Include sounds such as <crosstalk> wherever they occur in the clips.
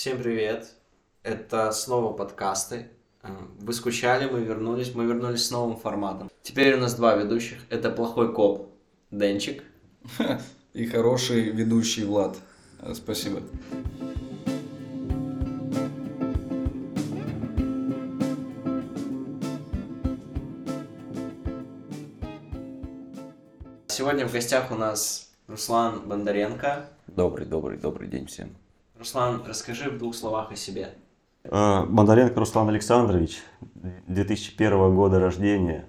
Всем привет! Это снова подкасты. Э, Вы скучали, мы вернулись. Мы вернулись с новым форматом. Теперь у нас два ведущих. Это плохой коп Денчик. <laughs> И хороший ведущий Влад. Э, Спасибо. Сегодня в гостях у нас Руслан Бондаренко. Добрый, добрый, добрый день всем. Руслан, расскажи в двух словах о себе. Э, Бондаренко Руслан Александрович, 2001 года рождения,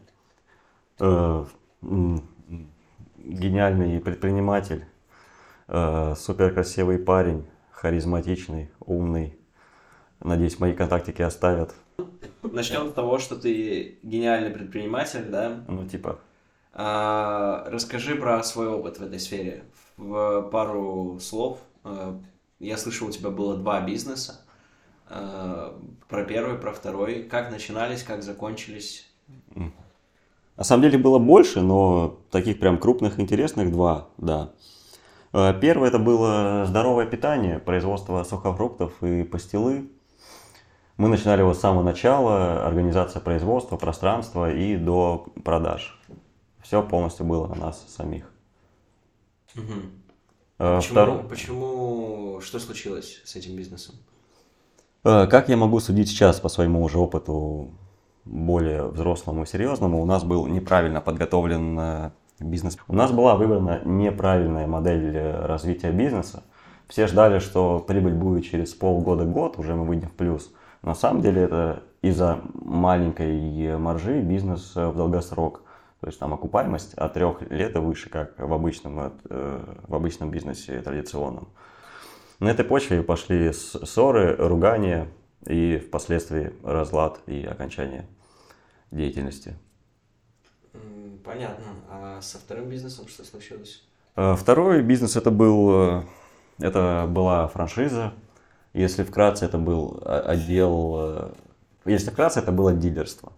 Э, гениальный предприниматель, э, супер красивый парень, харизматичный, умный. Надеюсь, мои контактики оставят. Начнем с того, что ты гениальный предприниматель, да? Ну, типа, А, расскажи про свой опыт в этой сфере. В пару слов. Я слышал, у тебя было два бизнеса. А, Про первый, про второй. Как начинались, как закончились? На самом деле было больше, но таких прям крупных, интересных два, да. Э, Первое это было здоровое питание, производство сухофруктов и пастилы. Мы начинали его с самого начала, организация производства, пространства и до продаж. Все полностью было на нас самих. Мгм. Э, Почему, второ- почему, что случилось с этим бизнесом? Э, Как я могу судить сейчас по своему уже опыту более взрослому и серьезному, у нас был неправильно подготовлен э, бизнес. У нас была выбрана неправильная модель э, развития бизнеса. Все ждали, что прибыль будет через полгода-год, уже мы выйдем в плюс. На самом деле это из-за маленькой маржи бизнес э, в долгосрок. То есть там окупаемость от трех лет и выше, как в обычном, э, в обычном бизнесе традиционном. На этой почве пошли ссоры, ругания и впоследствии разлад и окончание деятельности. Понятно. А со вторым бизнесом что случилось? Э, Второй бизнес это был, э, это была франшиза. Если вкратце, это был отдел, если вкратце, это было дилерство.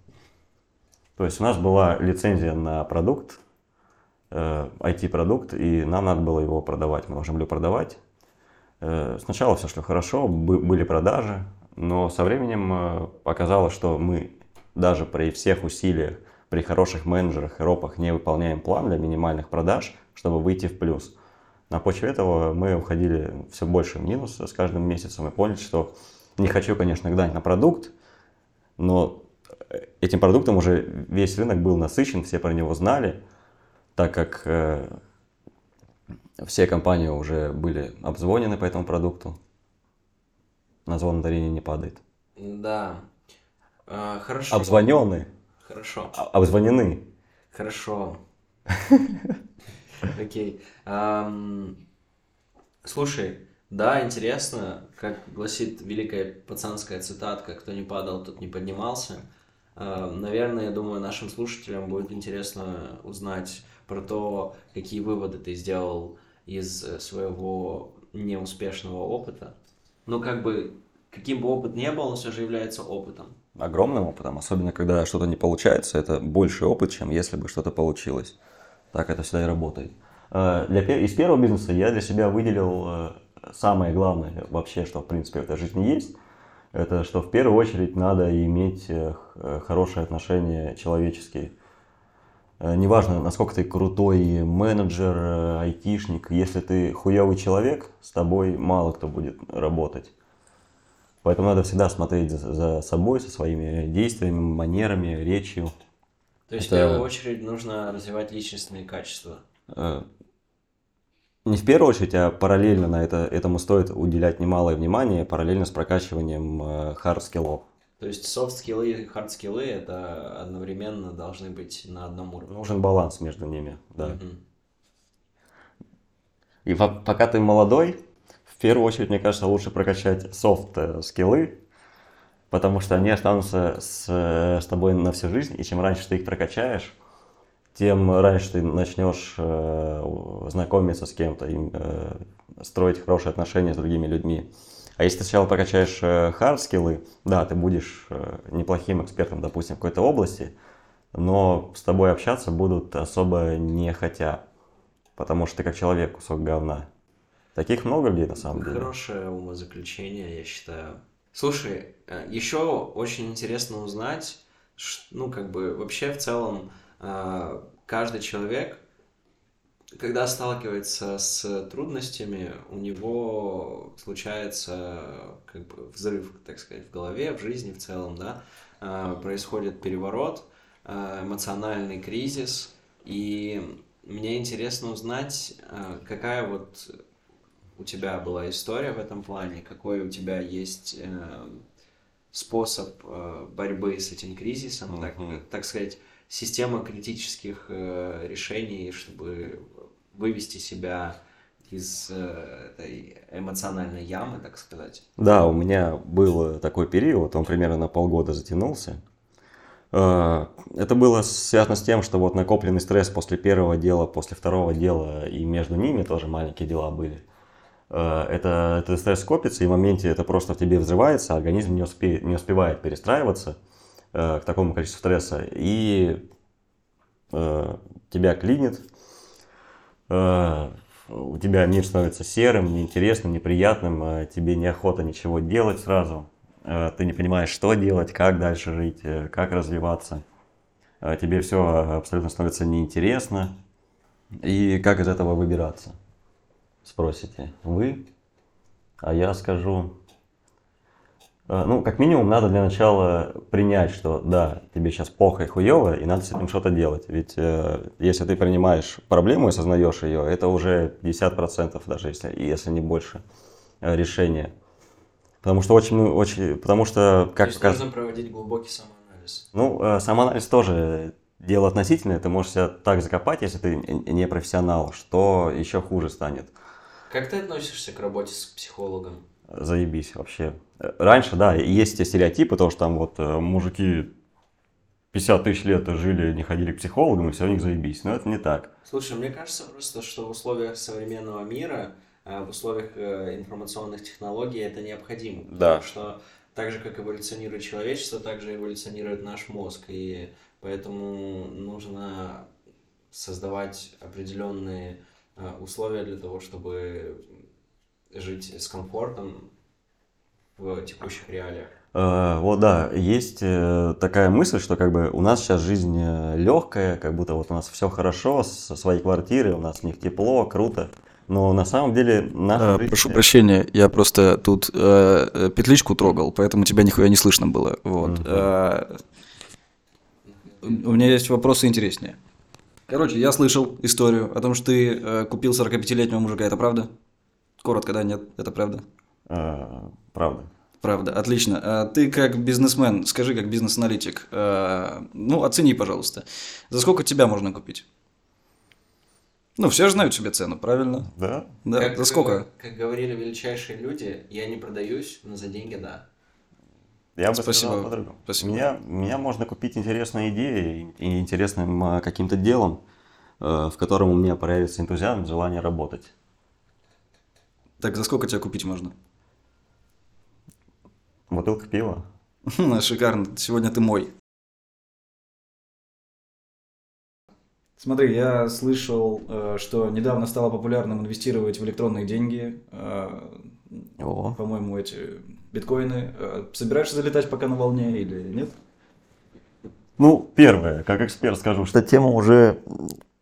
То есть у нас была лицензия на продукт, э, IT-продукт, и нам надо было его продавать. Мы должны были продавать. Э, Сначала все шло хорошо, бы- были продажи, но со временем э, оказалось, что мы даже при всех усилиях, при хороших менеджерах и ропах не выполняем план для минимальных продаж, чтобы выйти в плюс. На почве этого мы уходили все больше в минус с каждым месяцем и поняли, что не хочу, конечно, гнать на продукт, но этим продуктом уже весь рынок был насыщен, все про него знали, так как э, все компании уже были обзвонены по этому продукту. На звон дарения не падает. Да. А, Хорошо. Обзвонены, Хорошо. а- обзвонены. Хорошо. <laughs> Окей. Слушай, да, интересно, как гласит великая пацанская цитатка, кто не падал, тот не поднимался. А, Наверное, я думаю, нашим слушателям будет интересно узнать про то, какие выводы ты сделал из э, своего неуспешного опыта. Ну, как бы, каким бы опыт ни был, он все же является опытом. Огромным опытом, особенно когда что-то не получается, это больше опыт, чем если бы что-то получилось. Так это всегда и работает. Э, Для, из первого бизнеса я для себя выделил э, самое главное вообще, что в принципе в этой жизни есть. Это что в первую очередь надо иметь э, э, хорошие отношения человеческие. Э, Неважно, насколько ты крутой менеджер, айтишник, если ты хуевый человек, с тобой мало кто будет работать. Поэтому надо всегда смотреть за, за собой, со своими действиями, манерами, речью. То есть, Это- в первую очередь, нужно развивать личностные качества. Э, Не в первую очередь, а параллельно на это, этому стоит уделять немалое внимание, параллельно с прокачиванием хард-скиллов. То есть софт-скиллы и хард-скиллы это одновременно должны быть на одном уровне. Нужен баланс между ними, да. Мгм. И по- пока ты молодой, в первую очередь, мне кажется, лучше прокачать софт-скиллы, потому что они останутся с, э, с тобой на всю жизнь, и чем раньше ты их прокачаешь, тем раньше ты начнешь э, знакомиться с кем-то, им, э, строить хорошие отношения с другими людьми. А если ты сначала прокачаешь хард-скиллы, да, ты будешь э, неплохим экспертом, допустим, в какой-то области, но с тобой общаться будут особо не хотя, потому что ты как человек кусок говна. Таких много людей на самом деле. Хорошее умозаключение, я считаю. Слушай, э, еще очень интересно узнать, ну, как бы, вообще в целом, э, каждый человек, когда сталкивается с трудностями, у него случается, как бы, взрыв, так сказать, в голове, в жизни в целом, да, Э, происходит переворот, э, эмоциональный кризис, и мне интересно узнать, какая вот у тебя была история в этом плане, какой у тебя есть э, способ э, борьбы с этим кризисом, так, Мгм. так сказать, система критических э, решений, чтобы вывести себя из э, этой эмоциональной ямы, так сказать. Да, у меня был такой период, он примерно на полгода затянулся. Э, Это было связано с тем, что вот накопленный стресс после первого дела, после второго дела и между ними тоже маленькие дела были. Э, Это, этот стресс копится, и в моменте это просто в тебе взрывается, организм не, успе- не успевает перестраиваться к такому количеству стресса, и э, тебя клинит, э, у тебя мир становится серым, неинтересным, неприятным, э, тебе неохота ничего делать сразу, э, ты не понимаешь, что делать, как дальше жить, э, как развиваться, Э, тебе все абсолютно становится неинтересно, и как из этого выбираться, спросите вы, а я скажу, э, ну, как минимум, надо для начала принять, что да, тебе сейчас плохо и хуево, и надо с этим что-то делать. Ведь э, если ты принимаешь проблему и осознаешь ее, это уже 50% даже, если, если не больше, э, решения. Потому что очень, очень, потому что, То как есть показ- нужно проводить глубокий самоанализ. ну, э, самоанализ тоже дело относительное, ты можешь себя так закопать, если ты не профессионал, что еще хуже станет. Как ты относишься к работе с психологом? Заебись вообще. Раньше, да, есть эти стереотипы, то, что там вот э, мужики 50 тысяч лет жили, не ходили к психологам, и все у них заебись. Но это не так. Слушай, мне кажется просто, что в условиях современного мира, э, в условиях э, информационных технологий это необходимо. Да. Потому что так же, как эволюционирует человечество, так же эволюционирует наш мозг. И поэтому нужно создавать определенные условия для того, чтобы жить с комфортом в текущих реалиях. Э, Вот да, есть э, такая мысль, что как бы у нас сейчас жизнь легкая, как будто вот у нас все хорошо, со своей квартиры, у нас в них тепло, круто. Но на самом деле наша А, жизнь- прошу прощения, я просто тут э, э, петличку трогал, поэтому тебя нихуя не слышно было. Вот. А, у у меня есть вопросы интереснее. Короче, я слышал историю о том, что ты э, купил 45-летнего мужика, это правда? Коротко, да, нет, это правда? Э, Правда. Правда, отлично. А ты как бизнесмен, скажи, как бизнес-аналитик, э, ну, оцени, пожалуйста, за сколько тебя можно купить? Ну, все же знают себе цену, правильно? Да? Да, Как, за сколько? Как говорили величайшие люди, я не продаюсь, но за деньги да. Я бы Спасибо. сказал по-другому. Спасибо. Меня, меня можно купить интересной идеей и интересным а, каким-то делом, э, в котором у меня появится энтузиазм, желание работать. Так, за сколько тебя купить можно? Бутылка пива. <laughs> Шикарно, сегодня ты мой. Смотри, я слышал, э, что недавно стало популярным инвестировать в электронные деньги, э, О. по-моему, эти биткоины. Э, Собираешься залетать пока на волне или нет? Ну, первое, как эксперт скажу, что тема уже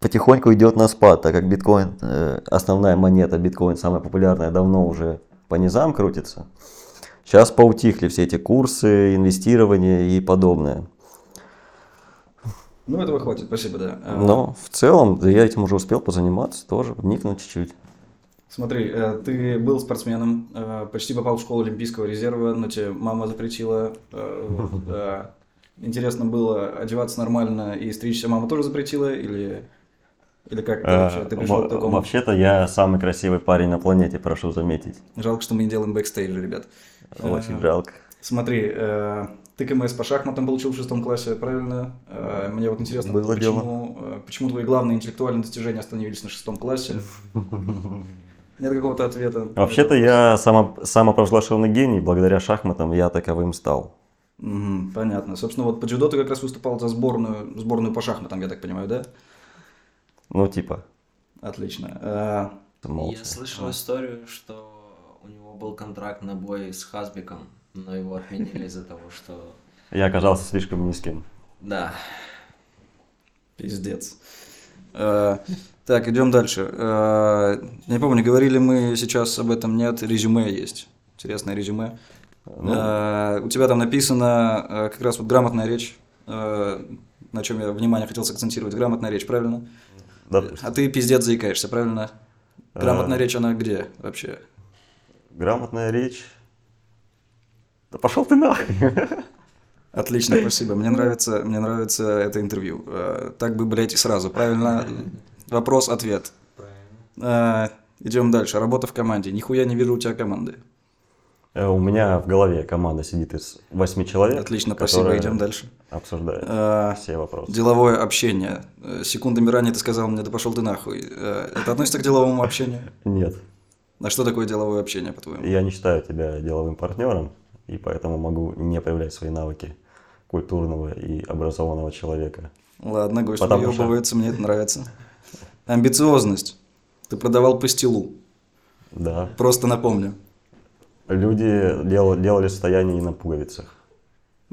потихоньку идет на спад, так как биткоин, э, основная монета биткоин, самая популярная, давно уже по низам крутится. Сейчас поутихли все эти курсы, инвестирования и подобное. Ну, этого хватит, спасибо, да. Э, Но в целом да я этим уже успел позаниматься тоже, вникнуть чуть-чуть. Смотри, э, ты был спортсменом, э, почти попал в школу Олимпийского резерва, но тебе мама запретила. <laughs> Интересно было одеваться нормально и стричься мама тоже запретила? Или, или как это вообще? Ты пришел Э, к такому? Вообще-то я самый красивый парень на планете, прошу заметить. Жалко, что мы не делаем бэкстейджа, ребят. Очень Э, жалко. Смотри, э, ты КМС по шахматам получил в шестом классе, правильно? Э, Мне вот интересно, Было почему, э, почему твои главные интеллектуальные достижения остановились на шестом классе? <laughs> Нет какого-то ответа. Вообще-то я само, самопровозглашенный гений, благодаря шахматам я таковым стал. Мгм, понятно. Собственно, вот по дзюдо ты как раз выступал за сборную, сборную по шахматам, я так понимаю, да? Ну, типа. Отлично. А, Молча. Я слышал историю, что у него был контракт на бой с Хасбиком, но его отменили из-за того, что... Я оказался слишком низким. Да. Пиздец. Э, Так, идем дальше. Э, Не помню, говорили мы сейчас об этом, нет, резюме есть. Интересное резюме. Ну, Э, У тебя там написано э, как раз вот грамотная речь, э, на чем я внимание хотел сакцентировать. Грамотная речь, правильно? Допустим, А ты пиздец заикаешься, правильно? Грамотная Э. речь, она где вообще? грамотная речь. Да пошел ты нахуй. <laughs> Отлично, спасибо. Мне нравится, мне нравится это интервью. Э, Так бы, блядь, и сразу, правильно? Вопрос-ответ. Э, Идем дальше. Работа в команде. Нихуя не вижу у тебя команды. Э, У меня в голове команда сидит из восьми человек. Отлично, спасибо. Идем дальше. Обсуждают Э, все вопросы. Деловое общение. Э, Секундами ранее ты сказал мне, да пошел ты нахуй. Это относится к деловому общению? Нет, А что такое деловое общение, по-твоему? я не считаю тебя деловым партнером, и поэтому могу не проявлять свои навыки культурного и образованного человека. Ладно, гость Потому что- выебывается, мне это нравится. Амбициозность. Ты продавал пастилу. Да. Просто напомню. Люди дел- делали состояние и на пуговицах.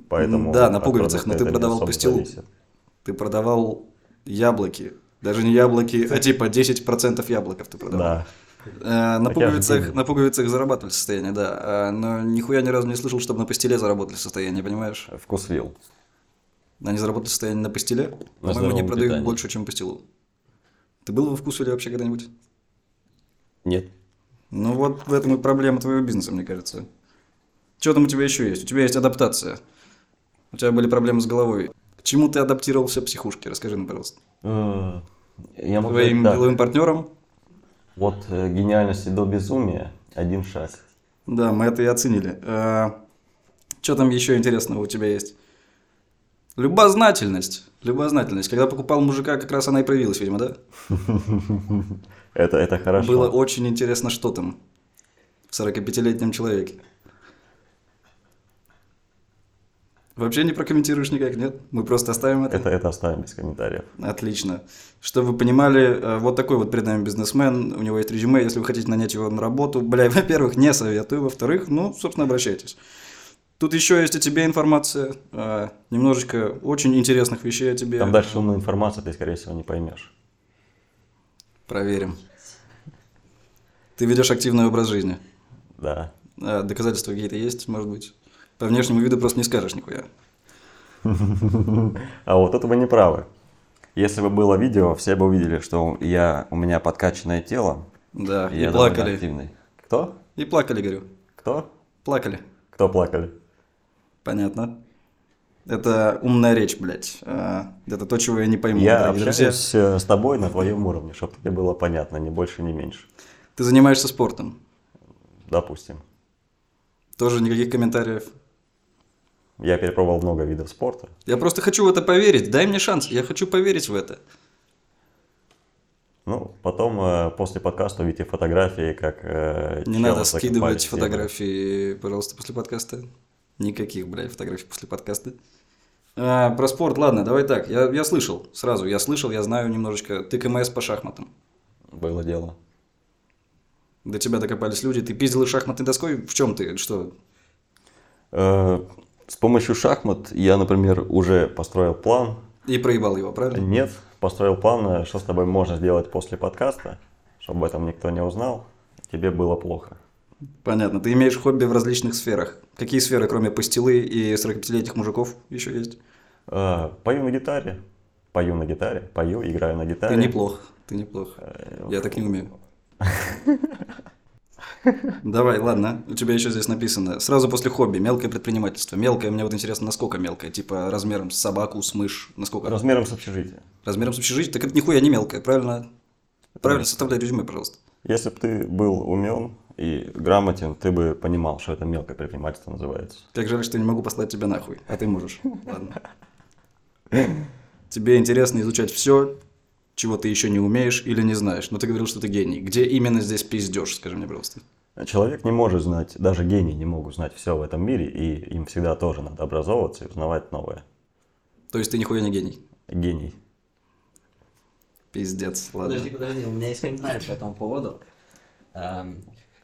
Поэтому Да, на пуговицах, но ты продавал пастилу. зависит. Ты продавал яблоки. Даже не яблоки, а типа 10% яблоков ты продавал. Да. Э, на, Так пуговицах, на пуговицах зарабатывали состояние, да. А, но нихуя ни разу не слышал, чтобы на пастиле заработали состояние, понимаешь? Вкусвил. Они заработали состояние на пастиле. На По-моему, они продают питании. больше, чем пастилу. Ты был во вкусвиле вообще когда-нибудь? Нет. Ну вот в этом и проблема твоего бизнеса, мне кажется. Что там у тебя еще есть? У тебя есть адаптация. У тебя были проблемы с головой. К чему ты адаптировался в психушке? Расскажи нам, пожалуйста. Э, Я могу Твоим сказать деловым партнером? От э, гениальности до безумия один шаг. Да, мы это и оценили. что там еще интересного у тебя есть? Любознательность. Любознательность. Когда покупал мужика, как раз она и проявилась, видимо, да? Это, это хорошо. Было очень интересно, что там в 45-летнем человеке. Вообще не прокомментируешь никак, нет? Мы просто оставим это? это, это оставим без комментариев. Отлично. Чтобы вы понимали, э, вот такой вот перед нами бизнесмен, у него есть резюме, если вы хотите нанять его на работу, бля, <laughs> во-первых, не советую, во-вторых, ну, собственно, обращайтесь. Тут еще есть о тебе информация, э, немножечко очень интересных вещей о тебе. Там дальше умную информацию ты, скорее всего, не поймешь. Проверим. Ты ведешь активный образ жизни. Да. А доказательства какие-то есть, может быть? По внешнему виду просто не скажешь нихуя. А вот это вы не правы. Если бы было видео, все бы увидели, что я, у меня подкачанное тело. Да, и, довольно плакали. активный. Кто? И плакали, говорю. Кто? Плакали. Кто плакали? Понятно. Это умная речь, блядь. А, Это то, чего я не пойму, я дорогие друзья. общаюсь э, с тобой на твоем уровне, чтобы тебе было понятно, ни больше, ни меньше. Ты занимаешься спортом. Допустим. Тоже никаких комментариев. Я перепробовал много видов спорта. Я просто хочу в это поверить. Дай мне шанс. Я хочу поверить в это. Ну, потом э, после подкаста увидите фотографии, как э, Не надо скидывать фотографии, пожалуйста, после подкаста. Никаких, блядь, фотографий после подкаста. А, про спорт, ладно, давай так. Я, я слышал сразу, я слышал, я знаю немножечко. Ты КМС по шахматам. Было дело. До тебя докопались люди. Ты пиздил их шахматной доской? В чем ты? Что? Э, с помощью шахмат я, например, уже построил план. И проебал его, правильно? Нет, построил план, э, что с тобой можно сделать после подкаста, чтобы об этом никто не узнал. Тебе было плохо. Понятно. Ты имеешь хобби в различных сферах. Какие сферы, кроме пастилы и 45-летних мужиков, еще есть? Э, пою на гитаре. Пою на гитаре. Пою, играю на гитаре. Ты неплох. Ты неплох. Э, Я так не умею. <laughs> Давай, ладно. У тебя еще здесь написано. Сразу после хобби. Мелкое предпринимательство. Мелкое, мне вот интересно, насколько мелкое? Типа размером с собаку, с мышь. Насколько? Размером с общежития. Размером с общежитие? Так это нихуя не мелкое, правильно? Правильно, составляй резюме, пожалуйста. Если бы ты был умен и грамотен, ты бы понимал, что это мелкое предпринимательство называется. Как жаль, что я не могу послать тебя нахуй. А ты можешь. <laughs> Ладно. Тебе интересно изучать все, чего ты еще не умеешь или не знаешь. Но ты говорил, что ты гений. Где именно здесь пиздешь, скажи мне, пожалуйста. Человек не может знать, даже гении не могут знать все в этом мире, и им всегда тоже надо образовываться и узнавать новое. То есть ты нихуя не гений. Гений. Пиздец, ладно. Подожди, подожди, у меня есть комментарий по этому поводу.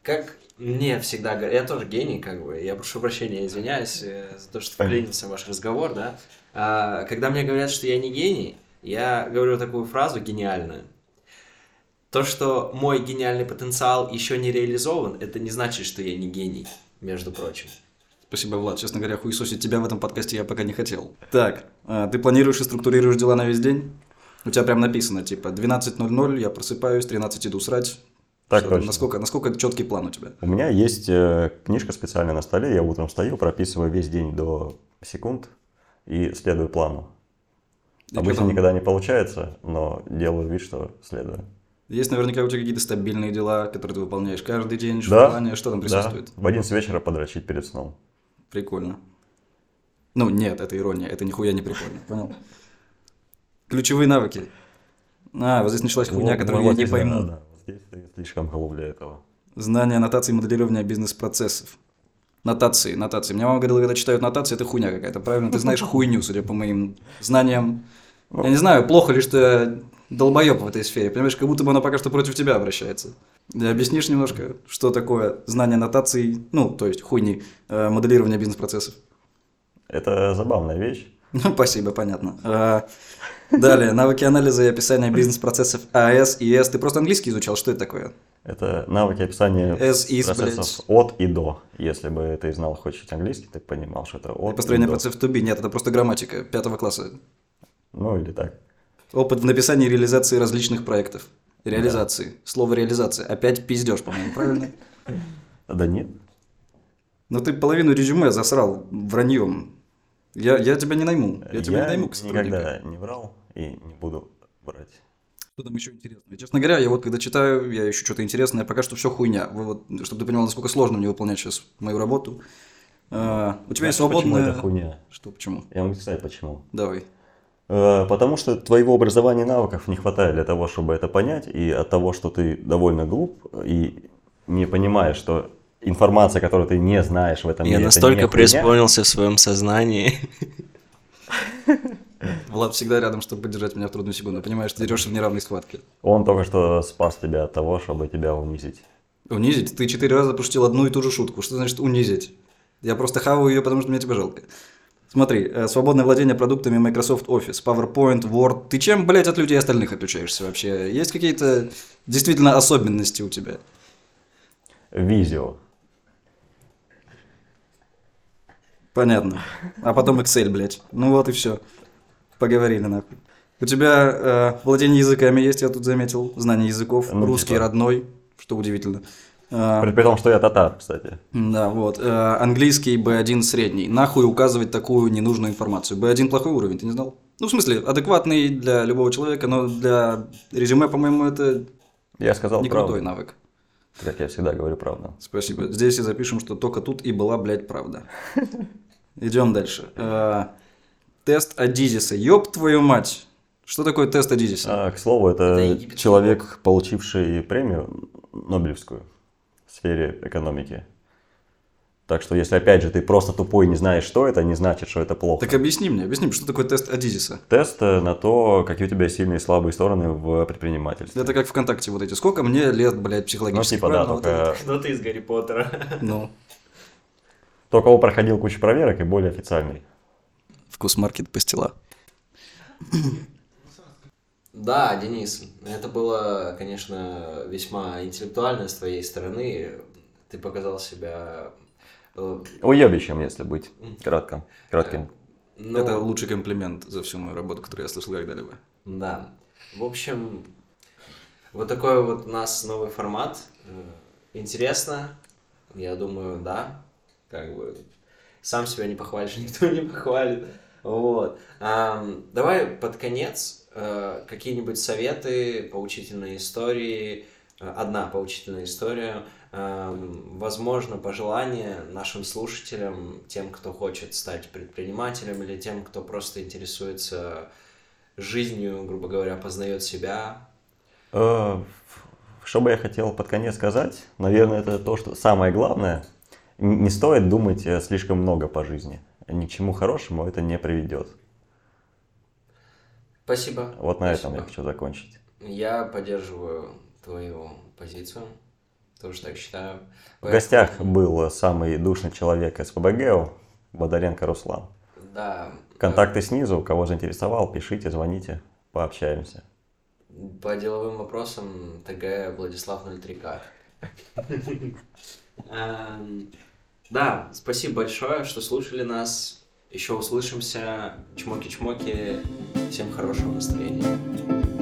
Как мне всегда говорят, я тоже гений, как бы, я прошу прощения, извиняюсь э, за то, что вклинился в ваш разговор, да. А, Когда мне говорят, что я не гений, я говорю такую фразу гениальную. То, что мой гениальный потенциал еще не реализован, это не значит, что я не гений, между прочим. Спасибо, Влад. Честно говоря, хуесосить тебя в этом подкасте я пока не хотел. Так, а, ты планируешь и структурируешь дела на весь день? У тебя прям написано, типа, 12.00 я просыпаюсь, 13 иду срать. Так там, точно. Насколько, насколько четкий план у тебя? У меня есть э, книжка специально на столе, я утром встаю, прописываю весь день до секунд и следую плану. И Обычно потом- никогда не получается, но делаю вид, что следую. Есть наверняка у тебя какие-то стабильные дела, которые ты выполняешь каждый день, Да, желание, что там Да, присутствует? в 11 вечера подрочить перед сном. Прикольно. Ну, нет, это ирония, это нихуя не прикольно, <laughs> понял? Ключевые навыки. А, вот здесь началась хуйня, Вот, которую я не да, пойму. да, вот Здесь ты слишком голуб для этого. Знание нотации и моделирования бизнес-процессов. Нотации, нотации. Мне мама говорила, когда читают нотации, это хуйня какая-то, правильно? Ты знаешь хуйню, судя по моим знаниям. Я не знаю, плохо ли, что я долбоеб в этой сфере. Понимаешь, как будто бы она пока что против тебя обращается. Да, объяснишь немножко, что такое знание нотаций, ну, то есть хуйни, э, моделирование бизнес-процессов? Это забавная вещь. <laughs> Ну, спасибо, понятно. А, Далее, навыки анализа и описания бизнес-процессов АС и С. Ты просто английский изучал, что это такое? Это навыки описания As is, процессов от и до. Если бы ты знал хоть чуть английский, ты понимал, что это от И построение и процессов to be. Нет, это просто грамматика пятого класса. Ну или так. Опыт в написании и реализации различных проектов. Реализации. Слово реализация. Опять пиздешь, по-моему, правильно? Да нет. Ну ты половину резюме засрал враньем. Я, я тебя не найму. Я тебя не найму, к никогда не врал и не буду брать. Что там еще интересного? Честно говоря, я вот когда читаю, я ищу что-то интересное, пока что все хуйня. Вы вот, чтобы ты понимал, насколько сложно мне выполнять сейчас мою работу. А, у тебя есть Знаешь, почему это хуйня? Что, почему? Я могу сказать почему. Давай. Э, Потому что твоего образования и навыков не хватает для того, чтобы это понять, и от того, что ты довольно глуп и не понимаешь, что информация, которую ты не знаешь в этом Я мире, это настолько преисполнился в своем сознании. <laughs> Влад всегда рядом, чтобы поддержать меня в трудную секунду. Понимаешь, ты дерешься в неравной схватке. Он только что спас тебя от того, чтобы тебя унизить. Унизить? Ты четыре раза пошутил одну и ту же шутку. Что значит унизить? Я просто хаваю ее, потому что мне тебя жалко. Смотри, э, свободное владение продуктами Microsoft Office, PowerPoint, Word. Ты чем, блядь, от людей остальных отличаешься вообще? Есть какие-то действительно особенности у тебя? Визио. Понятно. А потом Excel, блядь. Ну вот и все. Поговорили нахуй. У тебя э, владение языками есть, я тут заметил. Знание языков. Ну, Русский типа. родной, что удивительно. Э, При, при том, что я татар, кстати. Да, вот. Э, английский B1 средний. Нахуй указывать такую ненужную информацию. B1 плохой уровень, ты не знал? Ну, в смысле, адекватный для любого человека, но для резюме, по-моему, это Я сказал не правду. крутой навык. Как я всегда говорю правду. Спасибо. Здесь и запишем, что только тут и была, блядь, правда. Идем дальше. Э, Тест Адизиса. Ёб твою мать. Что такое тест Адизиса? А, к слову, это, Это человек, получивший премию Нобелевскую в сфере экономики. Так что, если опять же ты просто тупой и не знаешь, что это, не значит, что это плохо. Так объясни мне, объясни, что такое тест Адизиса? Тест э, на то, какие у тебя сильные и слабые стороны в предпринимательстве. Это как ВКонтакте вот эти. Сколько мне лет, блядь, ну, психологически? типа, да, правильно? Вот только Кто ты из Гарри Поттера? Ну, то, кого проходил кучу проверок и более официальный. вкус маркет пастила. Да, Денис, это было, конечно, весьма интеллектуально с твоей стороны. Ты показал себя... э, Уебищем, если быть кратким. кратким. ну, Это лучший комплимент за всю мою работу, которую я слышал когда-либо. Да. В общем, вот такой вот у нас новый формат. Э, Интересно. Я думаю, да. Как бы сам себя не похвалишь, <laughs> никто не похвалит. Вот. Ам, давай под конец э, какие-нибудь советы, поучительные истории. Э, Одна поучительная история. Ам, Возможно, пожелания нашим слушателям, тем, кто хочет стать предпринимателем или тем, кто просто интересуется жизнью, грубо говоря, познает себя. Э, Что бы я хотел под конец сказать, наверное, это то, что самое главное, не стоит думать э, слишком много по жизни. Ни к чему хорошему это не приведет. Спасибо. Вот на этом Спасибо. я хочу закончить. Я поддерживаю твою позицию. Тоже так считаю. В гостях был самый душный человек из ПБГУ, Бодаренко Руслан. Да. Контакты снизу, кого заинтересовал, пишите, звоните, пообщаемся. По деловым вопросам ТГ Владислав 03К. <laughs> Да, спасибо большое, что слушали нас. Еще услышимся. Чмоки-чмоки. Всем хорошего настроения.